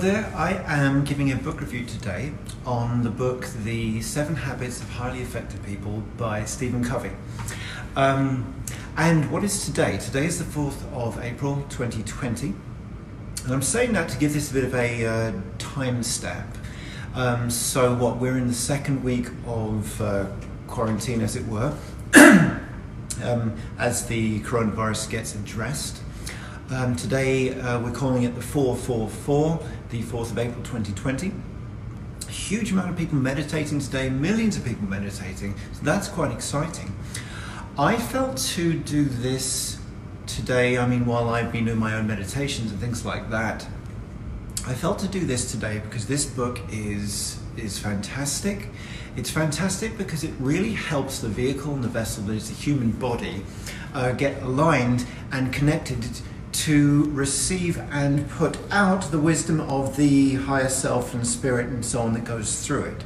There, I am giving a book review today on the book The Seven Habits of Highly Effective People by Stephen Covey. Um, and what is today? Today is the 4th of April 2020. And I'm saying that to give this a bit of a uh, time stamp. Um, so, what, we're in the second week of uh, quarantine, as it were, um, as the coronavirus gets addressed. Um, today uh, we're calling it the 444, the 4th of April 2020. A huge amount of people meditating today, millions of people meditating, so that's quite exciting. I felt to do this today, I mean, while I've been doing my own meditations and things like that, I felt to do this today because this book is, is fantastic. It's fantastic because it really helps the vehicle and the vessel that is the human body uh, get aligned and connected to receive and put out the wisdom of the higher self and spirit and so on that goes through it.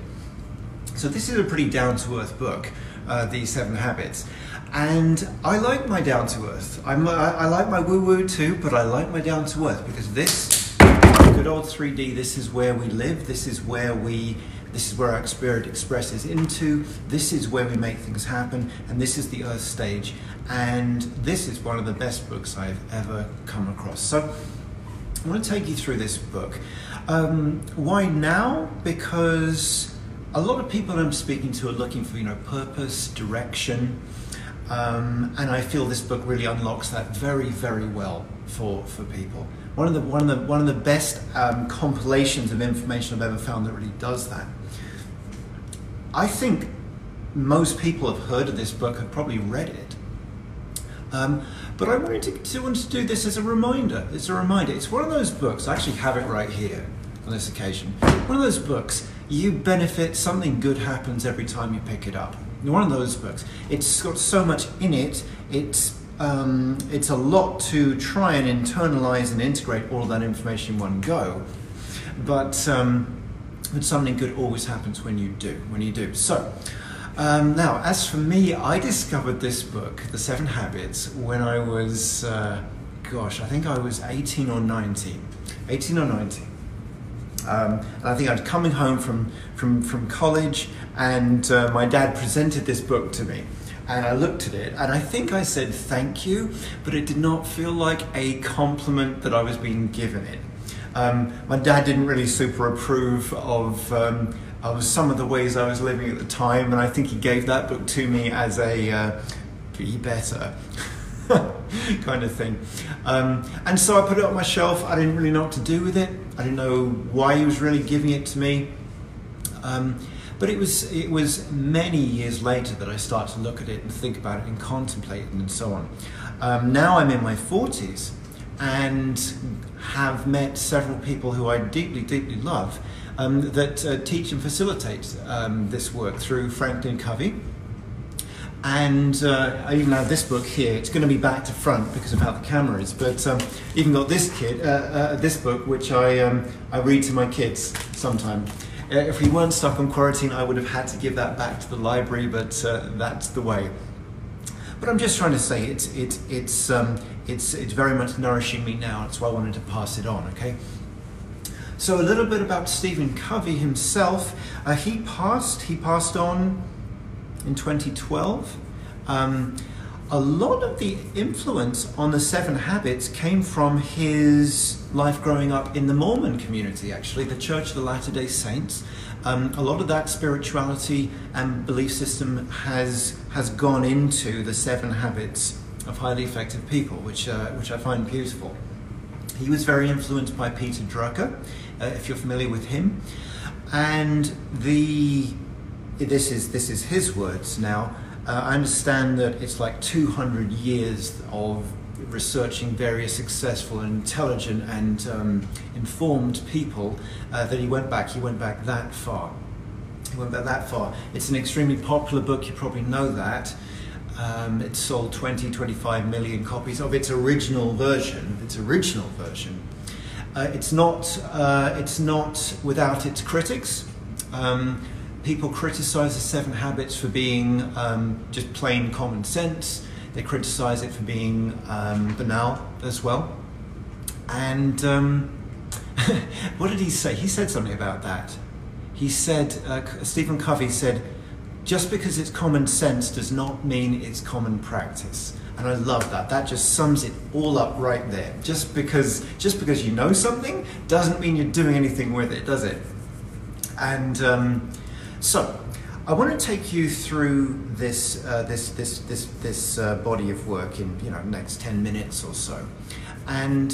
So, this is a pretty down to earth book, uh, The Seven Habits. And I like my down to earth. I, I like my woo woo too, but I like my down to earth because this, good old 3D, this is where we live, this is where we this is where our spirit expresses into. This is where we make things happen, and this is the Earth stage. And this is one of the best books I've ever come across. So I want to take you through this book. Um, why now? Because a lot of people I'm speaking to are looking for, you know, purpose, direction. Um, and I feel this book really unlocks that very, very well for, for people. One of the one of the one of the best um, compilations of information I've ever found that really does that. I think most people have heard of this book, have probably read it. Um, but I wanted to, to, wanted to do this as a reminder. It's a reminder. It's one of those books, I actually have it right here on this occasion. One of those books, you benefit, something good happens every time you pick it up. One of those books. It's got so much in it, it's, um, it's a lot to try and internalize and integrate all of that information in one go. But um, but something good always happens when you do, when you do. So, um, now, as for me, I discovered this book, The Seven Habits, when I was, uh, gosh, I think I was 18 or 19. 18 or 19. Um, and I think I'd coming home from, from, from college, and uh, my dad presented this book to me. And I looked at it, and I think I said thank you, but it did not feel like a compliment that I was being given it. Um, my dad didn't really super approve of, um, of some of the ways I was living at the time, and I think he gave that book to me as a uh, be better kind of thing. Um, and so I put it on my shelf. I didn't really know what to do with it. I didn't know why he was really giving it to me. Um, but it was it was many years later that I started to look at it and think about it and contemplate it and so on. Um, now I'm in my 40s and have met several people who I deeply, deeply love um, that uh, teach and facilitate um, this work through Franklin Covey. And uh, I even have this book here. It's going to be back to front because of how the camera is. But um, even got this kid, uh, uh this book, which I um, I read to my kids sometime. Uh, if we weren't stuck on quarantine, I would have had to give that back to the library, but uh, that's the way. But I'm just trying to say it's it's it's um, it's it's very much nourishing me now. That's why I wanted to pass it on. Okay. So a little bit about Stephen Covey himself. Uh, he passed. He passed on in 2012. Um, a lot of the influence on the Seven Habits came from his life growing up in the Mormon community, actually, the Church of the Latter day Saints. Um, a lot of that spirituality and belief system has, has gone into the Seven Habits of Highly Effective People, which, uh, which I find beautiful. He was very influenced by Peter Drucker, uh, if you're familiar with him. And the, this, is, this is his words now. Uh, I understand that it's like 200 years of researching various successful and intelligent and um, informed people uh, that he went back. He went back that far. He went back that far. It's an extremely popular book, you probably know that. Um, it sold 20, 25 million copies of its original version. Its original version. Uh, it's not. Uh, it's not without its critics. Um, people criticize the Seven Habits for being um, just plain common sense. They criticize it for being um, banal as well. And um, what did he say? He said something about that. He said, uh, Stephen Covey said, just because it's common sense does not mean it's common practice. And I love that. That just sums it all up right there. Just because, just because you know something doesn't mean you're doing anything with it, does it? And um, so, I want to take you through this uh, this this this this uh, body of work in you know next ten minutes or so, and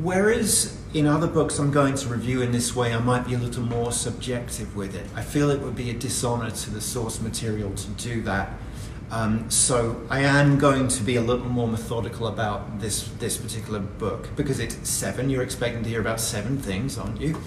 whereas in other books I'm going to review in this way, I might be a little more subjective with it. I feel it would be a dishonor to the source material to do that. Um, so I am going to be a little more methodical about this this particular book because it's seven. You're expecting to hear about seven things, aren't you?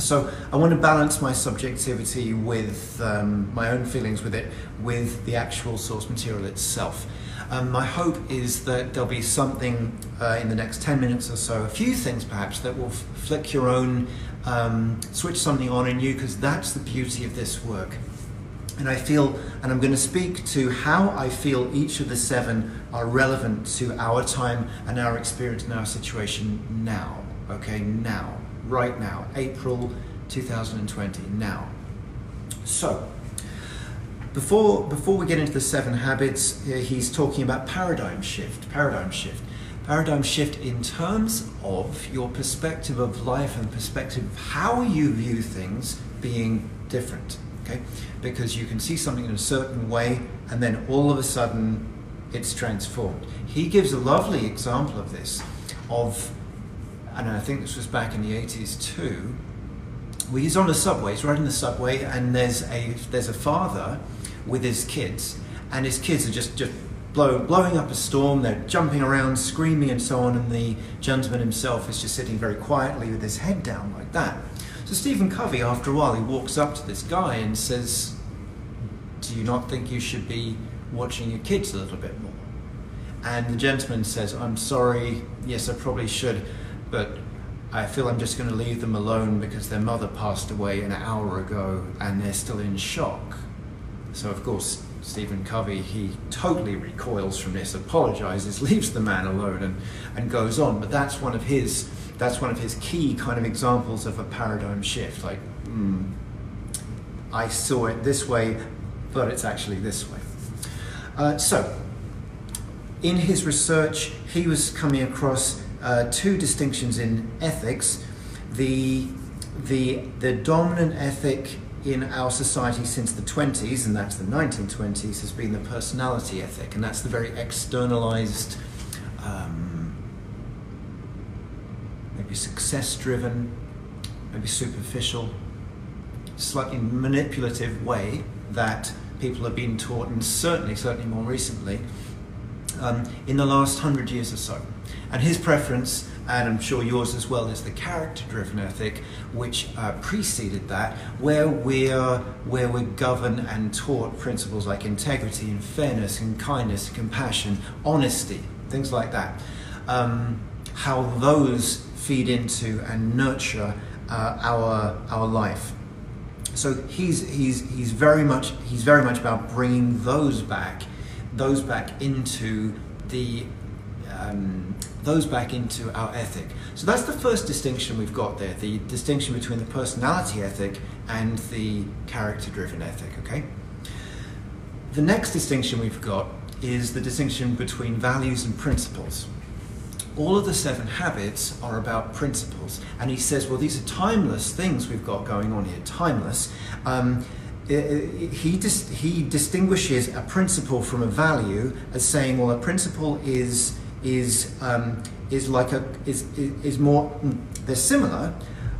So I want to balance my subjectivity with um, my own feelings with it, with the actual source material itself. Um, my hope is that there'll be something uh, in the next 10 minutes or so, a few things perhaps, that will flick your own, um, switch something on in you, because that's the beauty of this work. And I feel, and I'm going to speak to how I feel each of the seven are relevant to our time and our experience and our situation now. Okay, now, right now, April 2020, now. So, before, before we get into the seven habits, uh, he's talking about paradigm shift. Paradigm shift. Paradigm shift in terms of your perspective of life and perspective of how you view things being different okay? Because you can see something in a certain way and then all of a sudden it's transformed. He gives a lovely example of this, of, and I think this was back in the 80s too, where he's on the subway, he's riding the subway and there's a, there's a father with his kids and his kids are just, just blow, blowing up a storm, they're jumping around, screaming and so on, and the gentleman himself is just sitting very quietly with his head down like that. So Stephen Covey, after a while, he walks up to this guy and says, Do you not think you should be watching your kids a little bit more? And the gentleman says, I'm sorry, yes, I probably should, but I feel I'm just going to leave them alone because their mother passed away an hour ago and they're still in shock. So, of course, Stephen Covey, he totally recoils from this, apologizes, leaves the man alone, and, and goes on. But that's one of his that's one of his key kind of examples of a paradigm shift. Like, mm, I saw it this way, but it's actually this way. Uh, so, in his research, he was coming across uh, two distinctions in ethics. The, the, the dominant ethic in our society since the 20s, and that's the 1920s, has been the personality ethic, and that's the very externalized. Um, maybe success driven, maybe superficial, slightly manipulative way that people have been taught, and certainly, certainly more recently, um, in the last hundred years or so. And his preference, and I'm sure yours as well, is the character-driven ethic, which uh, preceded that, where we're where we're governed and taught principles like integrity and fairness and kindness, and compassion, honesty, things like that. Um, how those feed into and nurture uh, our our life. So he's he's he's very much he's very much about bringing those back, those back into the um, those back into our ethic. So that's the first distinction we've got there, the distinction between the personality ethic and the character-driven ethic, okay? The next distinction we've got is the distinction between values and principles all of the seven habits are about principles. And he says, well, these are timeless things we've got going on here, timeless. Um, he, dis- he distinguishes a principle from a value as saying, well, a principle is, is, um, is like a, is, is more, hmm, they're similar,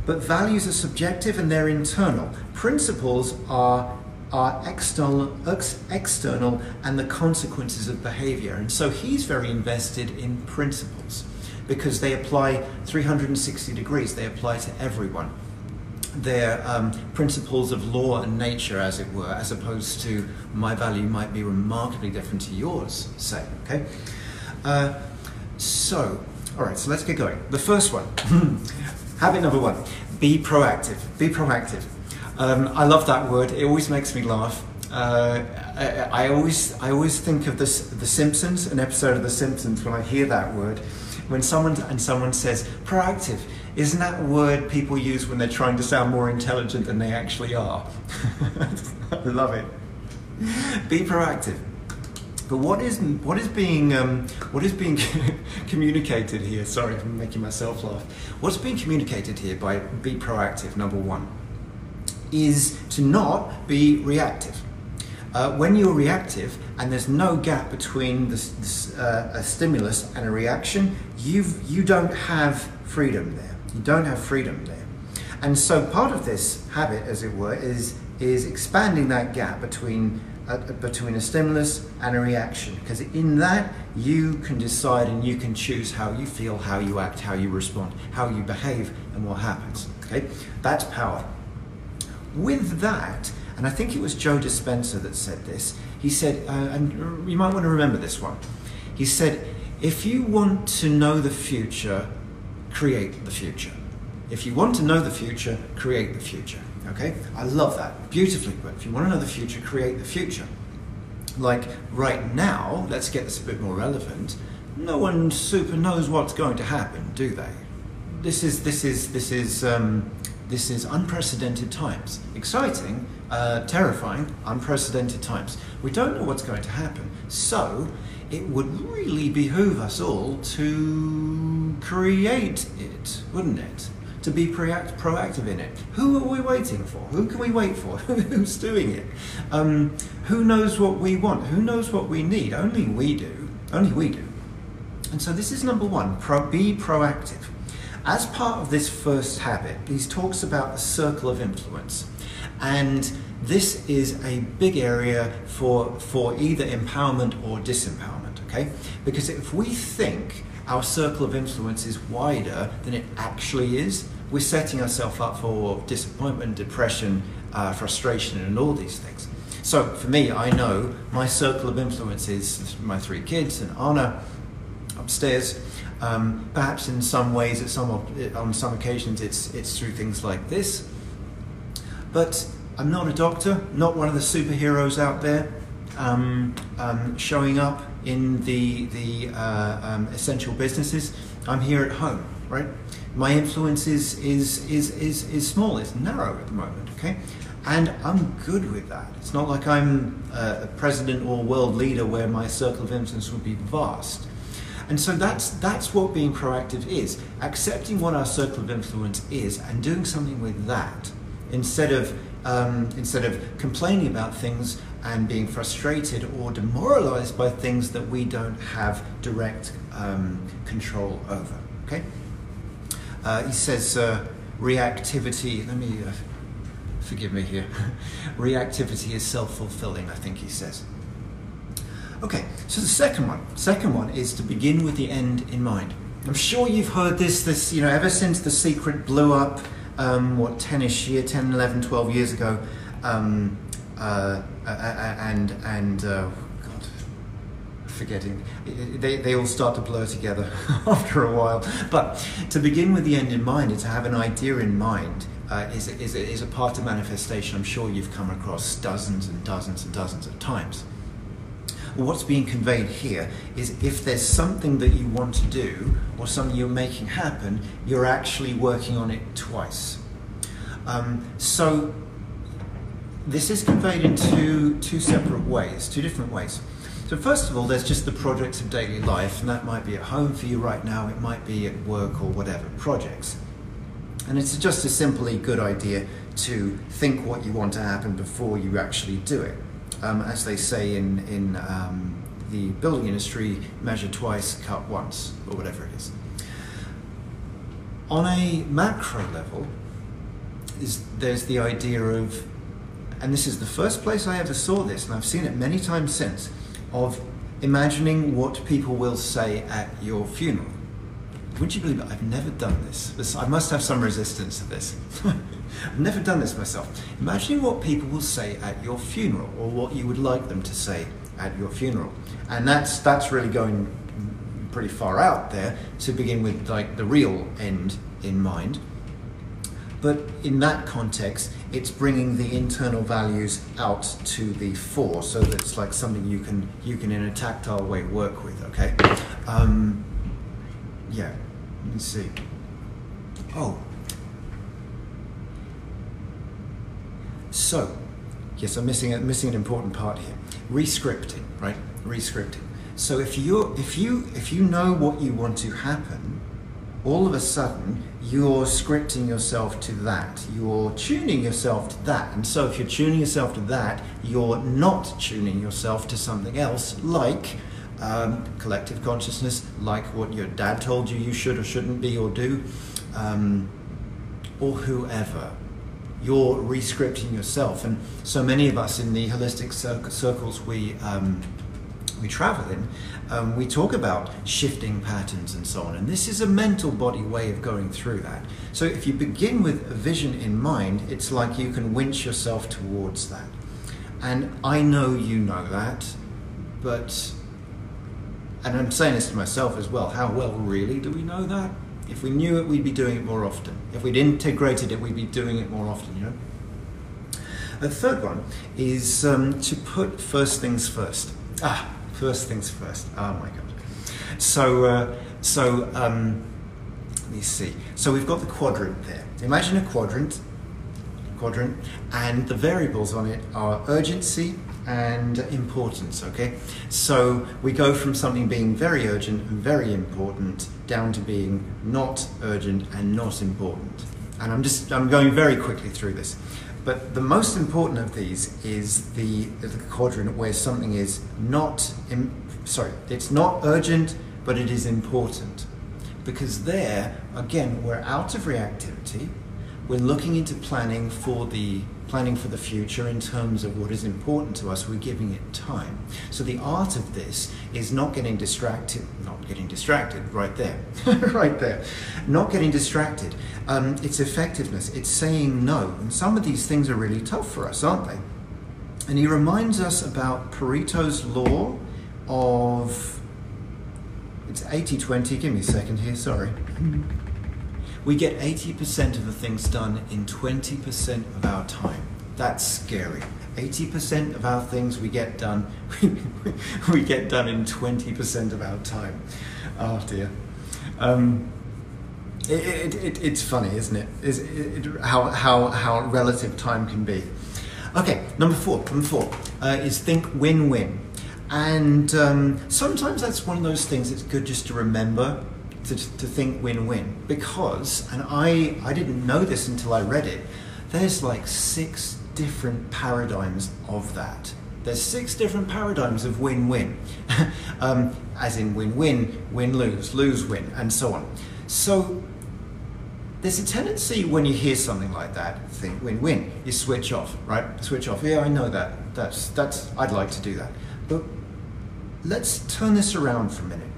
but values are subjective and they're internal. Principles are are external, ex- external and the consequences of behavior. And so he's very invested in principles because they apply 360 degrees, they apply to everyone. They're um, principles of law and nature, as it were, as opposed to my value might be remarkably different to yours, say. Okay? Uh, so, all right, so let's get going. The first one habit number one be proactive. Be proactive. Um, I love that word. It always makes me laugh. Uh, I, I, always, I always think of this, The Simpsons, an episode of The Simpsons, when I hear that word, when someone and someone says proactive, isn't that a word people use when they're trying to sound more intelligent than they actually are? I love it. Be proactive. But what is what is being um, what is being communicated here? Sorry, I'm making myself laugh. What's being communicated here by be proactive? Number one is to not be reactive. Uh, when you're reactive and there's no gap between uh, a stimulus and a reaction, you've, you don't have freedom there. You don't have freedom there. And so part of this habit, as it were, is, is expanding that gap between, between a stimulus and a reaction. Because in that, you can decide and you can choose how you feel, how you act, how you respond, how you behave, and what happens. Okay? That's power. With that, and I think it was Joe Dispenza that said this. He said, uh, and you might want to remember this one. He said, if you want to know the future, create the future. If you want to know the future, create the future. Okay? I love that. Beautifully put. If you want to know the future, create the future. Like right now, let's get this a bit more relevant. No one super knows what's going to happen, do they? This is this is this is um, this is unprecedented times. Exciting, uh, terrifying, unprecedented times. We don't know what's going to happen. So it would really behoove us all to create it, wouldn't it? To be proactive in it. Who are we waiting for? Who can we wait for? Who's doing it? Um, who knows what we want? Who knows what we need? Only we do. Only we do. And so this is number one pro- be proactive. As part of this first habit, he talks about the circle of influence. And this is a big area for, for either empowerment or disempowerment, okay? Because if we think our circle of influence is wider than it actually is, we're setting ourselves up for disappointment, depression, uh, frustration, and all these things. So for me, I know my circle of influence is my three kids and Anna upstairs. Um, perhaps in some ways, at some on some occasions, it's it's through things like this. But I'm not a doctor, not one of the superheroes out there, um, um, showing up in the the uh, um, essential businesses. I'm here at home, right? My influence is is is is is small. It's narrow at the moment. Okay. And I'm good with that. It's not like I'm a president or world leader where my circle of influence would be vast. And so that's, that's what being proactive is accepting what our circle of influence is and doing something with that instead of, um, instead of complaining about things and being frustrated or demoralized by things that we don't have direct um, control over. Okay? Uh, he says uh, reactivity, let me, uh, forgive me here, reactivity is self fulfilling, I think he says. Okay, so the second one, second one is to begin with the end in mind. I'm sure you've heard this, this, you know, ever since The Secret blew up, um, what, 10ish year, 10, 11, 12 years ago, um, uh, and, and, uh, God, forgetting, they, they all start to blur together after a while. But to begin with the end in mind and to have an idea in mind uh, is, is, is a part of manifestation I'm sure you've come across dozens and dozens and dozens of times what's being conveyed here is if there's something that you want to do or something you're making happen, you're actually working on it twice. Um, so this is conveyed in two, two separate ways, two different ways. So first of all, there's just the projects of daily life, and that might be at home for you right now, it might be at work or whatever, projects. And it's just a simply good idea to think what you want to happen before you actually do it um, as they say in, in um, the building industry, measure twice, cut once, or whatever it is. On a macro level, is there's the idea of, and this is the first place I ever saw this, and I've seen it many times since, of imagining what people will say at your funeral. Would you believe it? I've never done this. this I must have some resistance to this. I've never done this myself. Imagining what people will say at your funeral or what you would like them to say at your funeral. And that's, that's really going pretty far out there to begin with like the real end in mind. But in that context, it's bringing the internal values out to the fore, so that it's like something you can you can in a tactile way work with. Okay, um, yeah, let me see. Oh. So, yes, I'm missing, missing an important part here. Rescripting, right? Rescripting. So if you if you if you know what you want to happen, all of a sudden you're scripting yourself to that. You're tuning yourself to that. And so if you're tuning yourself to that, you're not tuning yourself to something else like um, collective consciousness, like what your dad told you you should or shouldn't be or do, um, or whoever. You're rescripting yourself. And so many of us in the holistic circles we um, we travel in, um, we talk about shifting patterns and so on. And this is a mental body way of going through that. So if you begin with a vision in mind, it's like you can winch yourself towards that. And I know you know that, but, and I'm saying this to myself as well, how well really do we know that? If we knew it, we'd be doing it more often. If we'd integrated it, we'd be doing it more often, you know? The third one is um, to put first things first. Ah, first things first. Oh my God. So, uh, so um, let me see. So we've got the quadrant there. Imagine a quadrant, quadrant, and the variables on it are urgency and importance. Okay, so we go from something being very urgent and very important down to being not urgent and not important. And I'm just I'm going very quickly through this. But the most important of these is the, the quadrant where something is not, Im, sorry, it's not urgent, but it is important. Because there, again, we're out of reactivity, we're looking into planning for the planning for the future in terms of what is important to us, we're giving it time. So the art of this is not getting distracted, not getting distracted, right there, right there, not getting distracted. Um, it's effectiveness, it's saying no. And some of these things are really tough for us, aren't they? And he reminds us about Pareto's law of, it's 80-20, give me a second here, sorry. We get 80% of the things done in 20% of our time. That's scary. 80% of our things we get done, we get done in 20% of our time. Oh dear. Um, it, it, it, it's funny, isn't it? Is it, how, how, how relative time can be. Okay, number four. Number four uh, is think win-win, and um, sometimes that's one of those things that's good just to remember to, to think win-win because, and I, I didn't know this until I read it, there's like six different paradigms of that. There's six different paradigms of win-win, um, as in win-win, win-lose, lose-win, and so on. So there's a tendency when you hear something like that, think win-win, you switch off, right? Switch off. Yeah, I know that. That's that's. I'd like to do that, but let's turn this around for a minute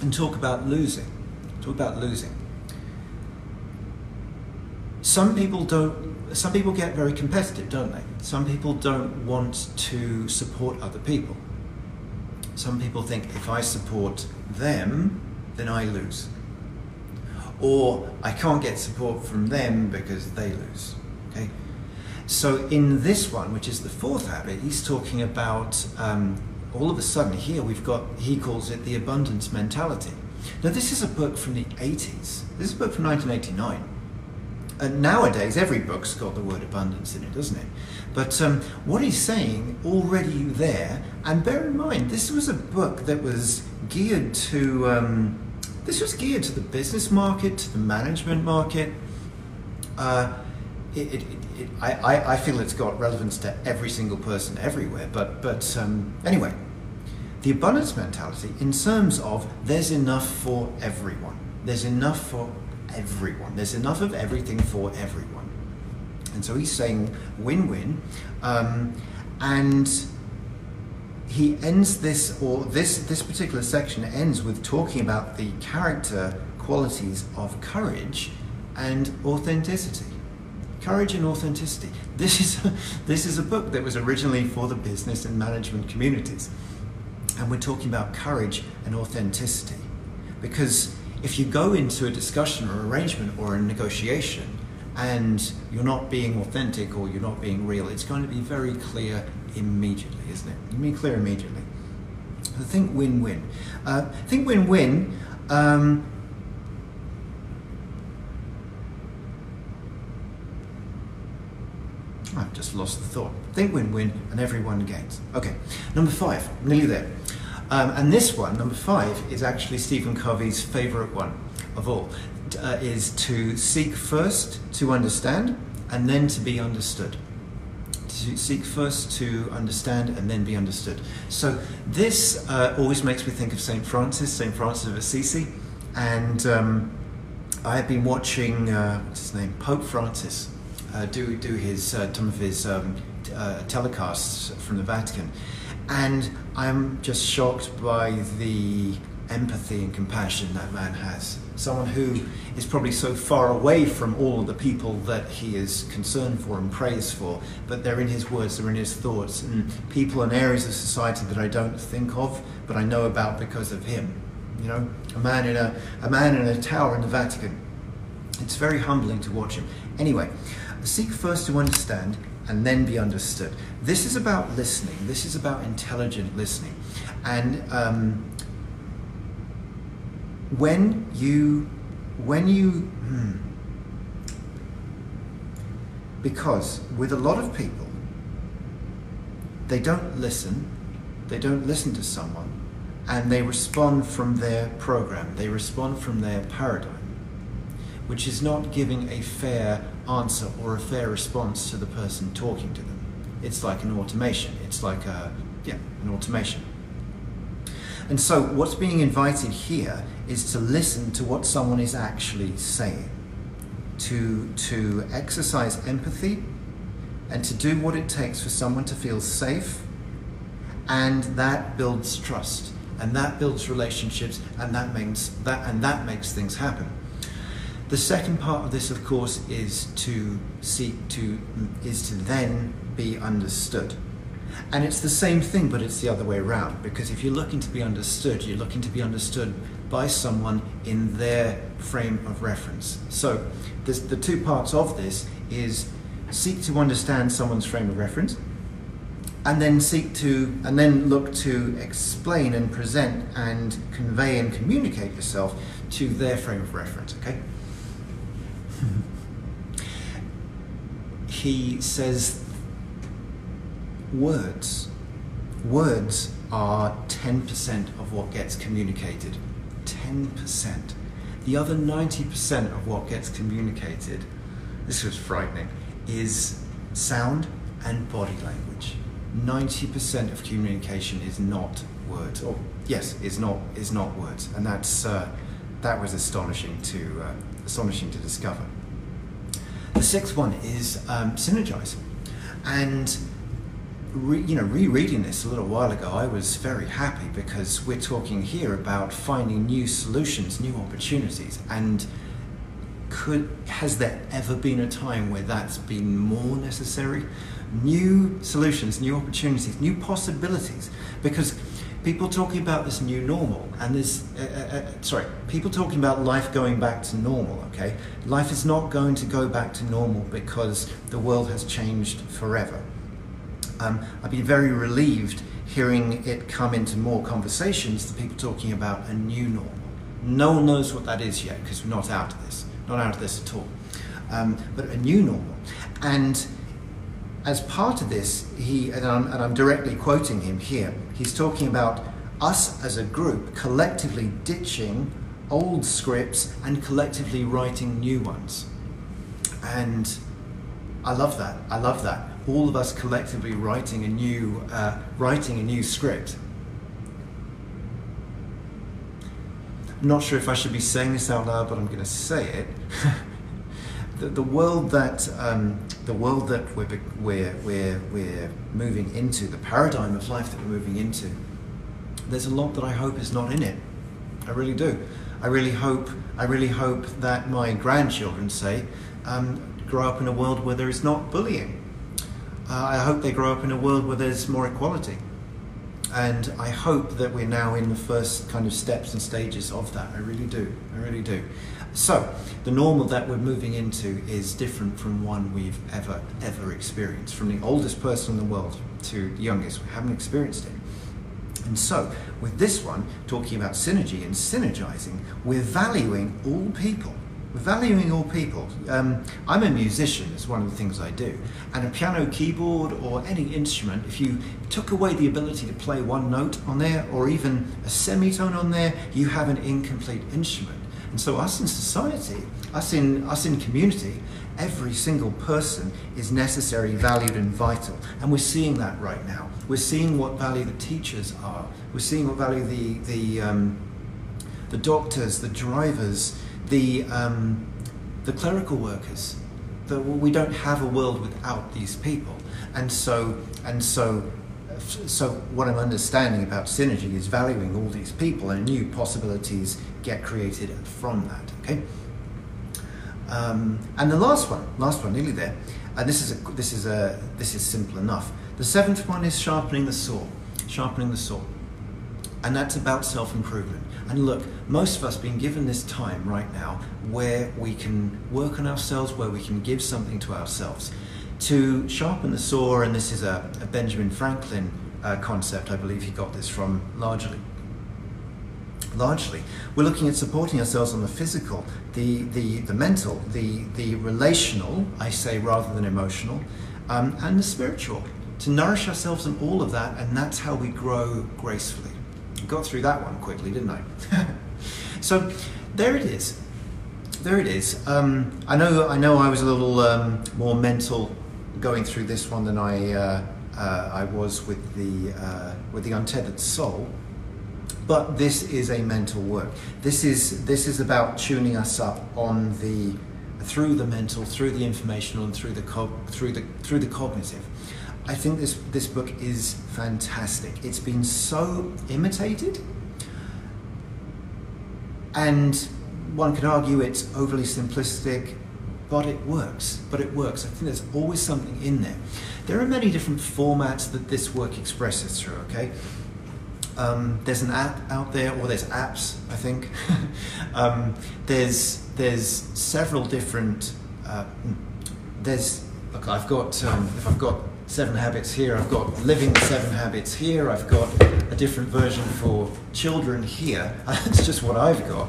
and talk about losing. Talk about losing. Some people don't. Some people get very competitive, don't they? Some people don't want to support other people. Some people think if I support them, then I lose. Or I can't get support from them because they lose. Okay. So in this one, which is the fourth habit, he's talking about um, all of a sudden here we've got, he calls it the abundance mentality. Now, this is a book from the 80s. This is a book from 1989. And nowadays, every book's got the word abundance in it, doesn't it? But um, what he's saying already there, and bear in mind, this was a book that was geared to, um, this was geared to the business market, to the management market. Uh, it, it, it, I, I feel it's got relevance to every single person everywhere. But, but um, anyway, the abundance mentality in terms of there's enough for everyone. There's enough for everyone. There's enough of everything for everyone. And so he's saying win win. Um, and he ends this, or this, this particular section ends with talking about the character qualities of courage and authenticity courage and authenticity. This is a, this is a book that was originally for the business and management communities, and we're talking about courage and authenticity, because if you go into a discussion or arrangement or a negotiation and you're not being authentic or you're not being real, it's going to be very clear immediately, isn't it? You mean clear immediately. So think win-win. Uh, think win-win. Um, I've just lost the thought. Think win win and everyone gains. Okay, number five, nearly there. Um, and this one, number five, is actually Stephen Covey's favourite one of all. Uh, is to seek first to understand and then to be understood. To seek first to understand and then be understood. So this uh, always makes me think of Saint Francis, Saint Francis of Assisi, and um, I have been watching uh, what's his name, Pope Francis, uh, do do his uh, some of his um, uh, telecasts from the Vatican, and I'm just shocked by the empathy and compassion that man has. Someone who is probably so far away from all of the people that he is concerned for and prays for, but they're in his words, they're in his thoughts, and people in areas of society that I don't think of, but I know about because of him. You know, a man in a, a man in a tower in the Vatican. It's very humbling to watch him. Anyway, seek first to understand and then be understood. This is about listening. This is about intelligent listening. And um, when you, when you, hmm, because with a lot of people, they don't listen, they don't listen to someone, and they respond from their program, they respond from their paradigm, which is not giving a fair answer or a fair response to the person talking to them. It's like an automation. It's like a, yeah, an automation. And so what's being invited here is to listen to what someone is actually saying, to, to exercise empathy, and to do what it takes for someone to feel safe, and that builds trust, and that builds relationships, and that makes that and that makes things happen. The second part of this, of course, is to seek to is to then be understood. And it's the same thing, but it's the other way around. Because if you're looking to be understood, you're looking to be understood by someone in their frame of reference. So this, the two parts of this is seek to understand someone's frame of reference, and then seek to, and then look to explain and present and convey and communicate yourself to their frame of reference. Okay. he says words. Words are 10% of what gets communicated. 10%. The other 90% of what gets communicated, this was frightening, is sound and body language. 90% of communication is not words. Or yes, is not is not words, and that's uh, that was astonishing to uh, astonishing to discover. The sixth one is um, synergizing, and re, you know, rereading this a little while ago, I was very happy because we're talking here about finding new solutions, new opportunities, and could has there ever been a time where that's been more necessary? New solutions, new opportunities, new possibilities, because people talking about this new normal and this uh, uh, uh, sorry people talking about life going back to normal okay life is not going to go back to normal because the world has changed forever um, I've been very relieved hearing it come into more conversations, the people talking about a new normal. No one knows what that is yet because we're not out of this, not out of this at all. Um, but a new normal. And as part of this, he, and I'm, and I'm directly quoting him here, he's talking about us as a group collectively ditching old scripts and collectively writing new ones. And I love that. I love that all of us collectively writing a new, uh, writing a new script. I'm not sure if I should be saying this out loud, but I'm going to say it. the, the world that um, the world that we're, we're, we're, we're moving into, the paradigm of life that we're moving into, there's a lot that I hope is not in it. I really do. I really hope. I really hope that my grandchildren say um, grow up in a world where there is not bullying, uh, I hope they grow up in a world where there's more equality. And I hope that we're now in the first kind of steps and stages of that. I really do. I really do. So, the normal that we're moving into is different from one we've ever, ever experienced. From the oldest person in the world to the youngest, we haven't experienced it. And so, with this one, talking about synergy and synergizing, we're valuing all people valuing all people. Um, I'm a musician, it's one of the things I do. And a piano keyboard or any instrument, if you took away the ability to play one note on there or even a semitone on there, you have an incomplete instrument. And so us in society, us in, us in community, every single person is necessary, valued and vital. And we're seeing that right now. We're seeing what value the teachers are. We're seeing what value the, the, um, the doctors, the drivers, the, um, the clerical workers. That we don't have a world without these people. And so, and so, so what I'm understanding about synergy is valuing all these people and new possibilities get created from that. Okay. Um, and the last one, last one, nearly there. And this is a, this is a, this is simple enough. The seventh one is sharpening the saw, sharpening the saw, and that's about self-improvement. And look, most of us being given this time right now where we can work on ourselves, where we can give something to ourselves. To sharpen the saw, and this is a, a Benjamin Franklin uh, concept, I believe he got this from largely. Largely, we're looking at supporting ourselves on the physical, the, the, the mental, the, the relational, I say rather than emotional, um, and the spiritual. To nourish ourselves in all of that, and that's how we grow gracefully got through that one quickly, didn't I? so there it is. There it is. Um, I know. I know. I was a little um, more mental going through this one than I uh, uh, I was with the uh, with the untethered soul. But this is a mental work. This is this is about tuning us up on the through the mental, through the informational, and through the through the through the cognitive. I think this, this book is fantastic. It's been so imitated, and one could argue it's overly simplistic, but it works. But it works. I think there's always something in there. There are many different formats that this work expresses through, okay? Um, there's an app out there, or there's apps, I think. um, there's, there's several different. Uh, hmm, there's look, I've got um, if I've got seven habits here. I've got living the seven habits here. I've got a different version for children here. That's just what I've got.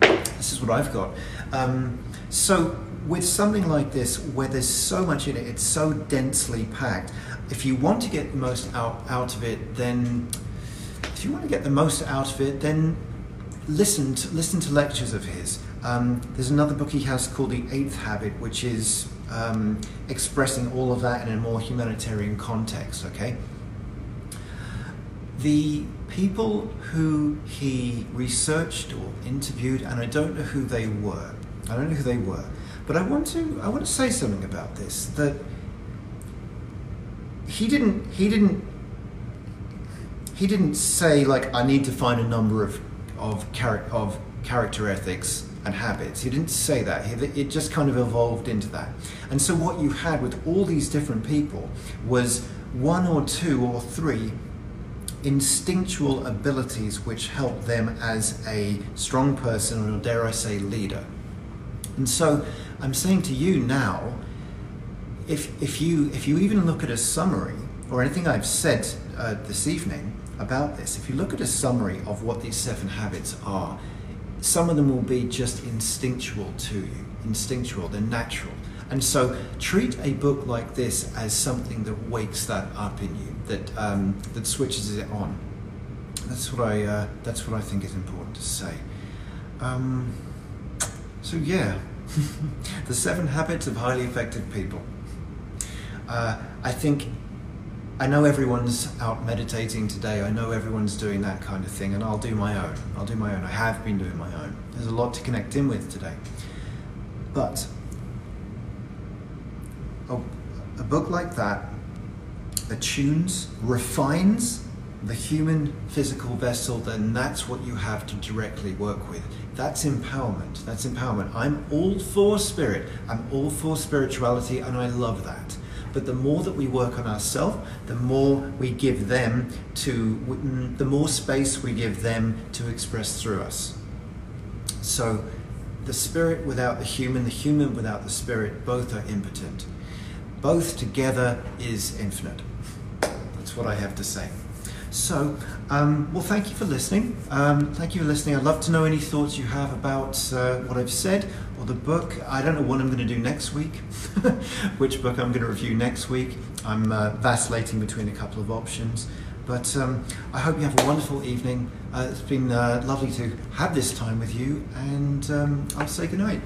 This is what I've got. Um, so with something like this, where there's so much in it, it's so densely packed. If you want to get the most out, out of it, then if you want to get the most out of it, then listen to, listen to lectures of his. Um, there's another book he has called The Eighth Habit, which is um, expressing all of that in a more humanitarian context, okay? The people who he researched or interviewed, and I don't know who they were, I don't know who they were, but I want to, I want to say something about this, that he didn't, he didn't, he didn't say like, I need to find a number of, of, char- of character ethics and habits. He didn't say that. It just kind of evolved into that. And so what you had with all these different people was one or two or three instinctual abilities which help them as a strong person or dare I say leader. And so I'm saying to you now, if, if, you, if you even look at a summary or anything I've said uh, this evening about this, if you look at a summary of what these seven habits are, some of them will be just instinctual to you, instinctual, they're natural. And so treat a book like this as something that wakes that up in you, that, um, that switches it on. That's what, I, uh, that's what I think is important to say. Um, so, yeah, the seven habits of highly effective people. Uh, I think I know everyone's out meditating today. I know everyone's doing that kind of thing, and I'll do my own. I'll do my own. I have been doing my own. There's a lot to connect in with today. But a, a book like that attunes, refines the human physical vessel, then that's what you have to directly work with. That's empowerment. That's empowerment. I'm all for spirit. I'm all for spirituality, and I love that. But the more that we work on ourselves, the more we give them to, the more space we give them to express through us. So the spirit without the human, the human without the spirit, both are impotent. Both together is infinite. That's what I have to say. So, um, well, thank you for listening. Um, thank you for listening. I'd love to know any thoughts you have about uh, what I've said or the book. I don't know what I'm going to do next week, which book I'm going to review next week. I'm uh, vacillating between a couple of options. But um, I hope you have a wonderful evening. Uh, it's been uh, lovely to have this time with you, and um, I'll say goodnight.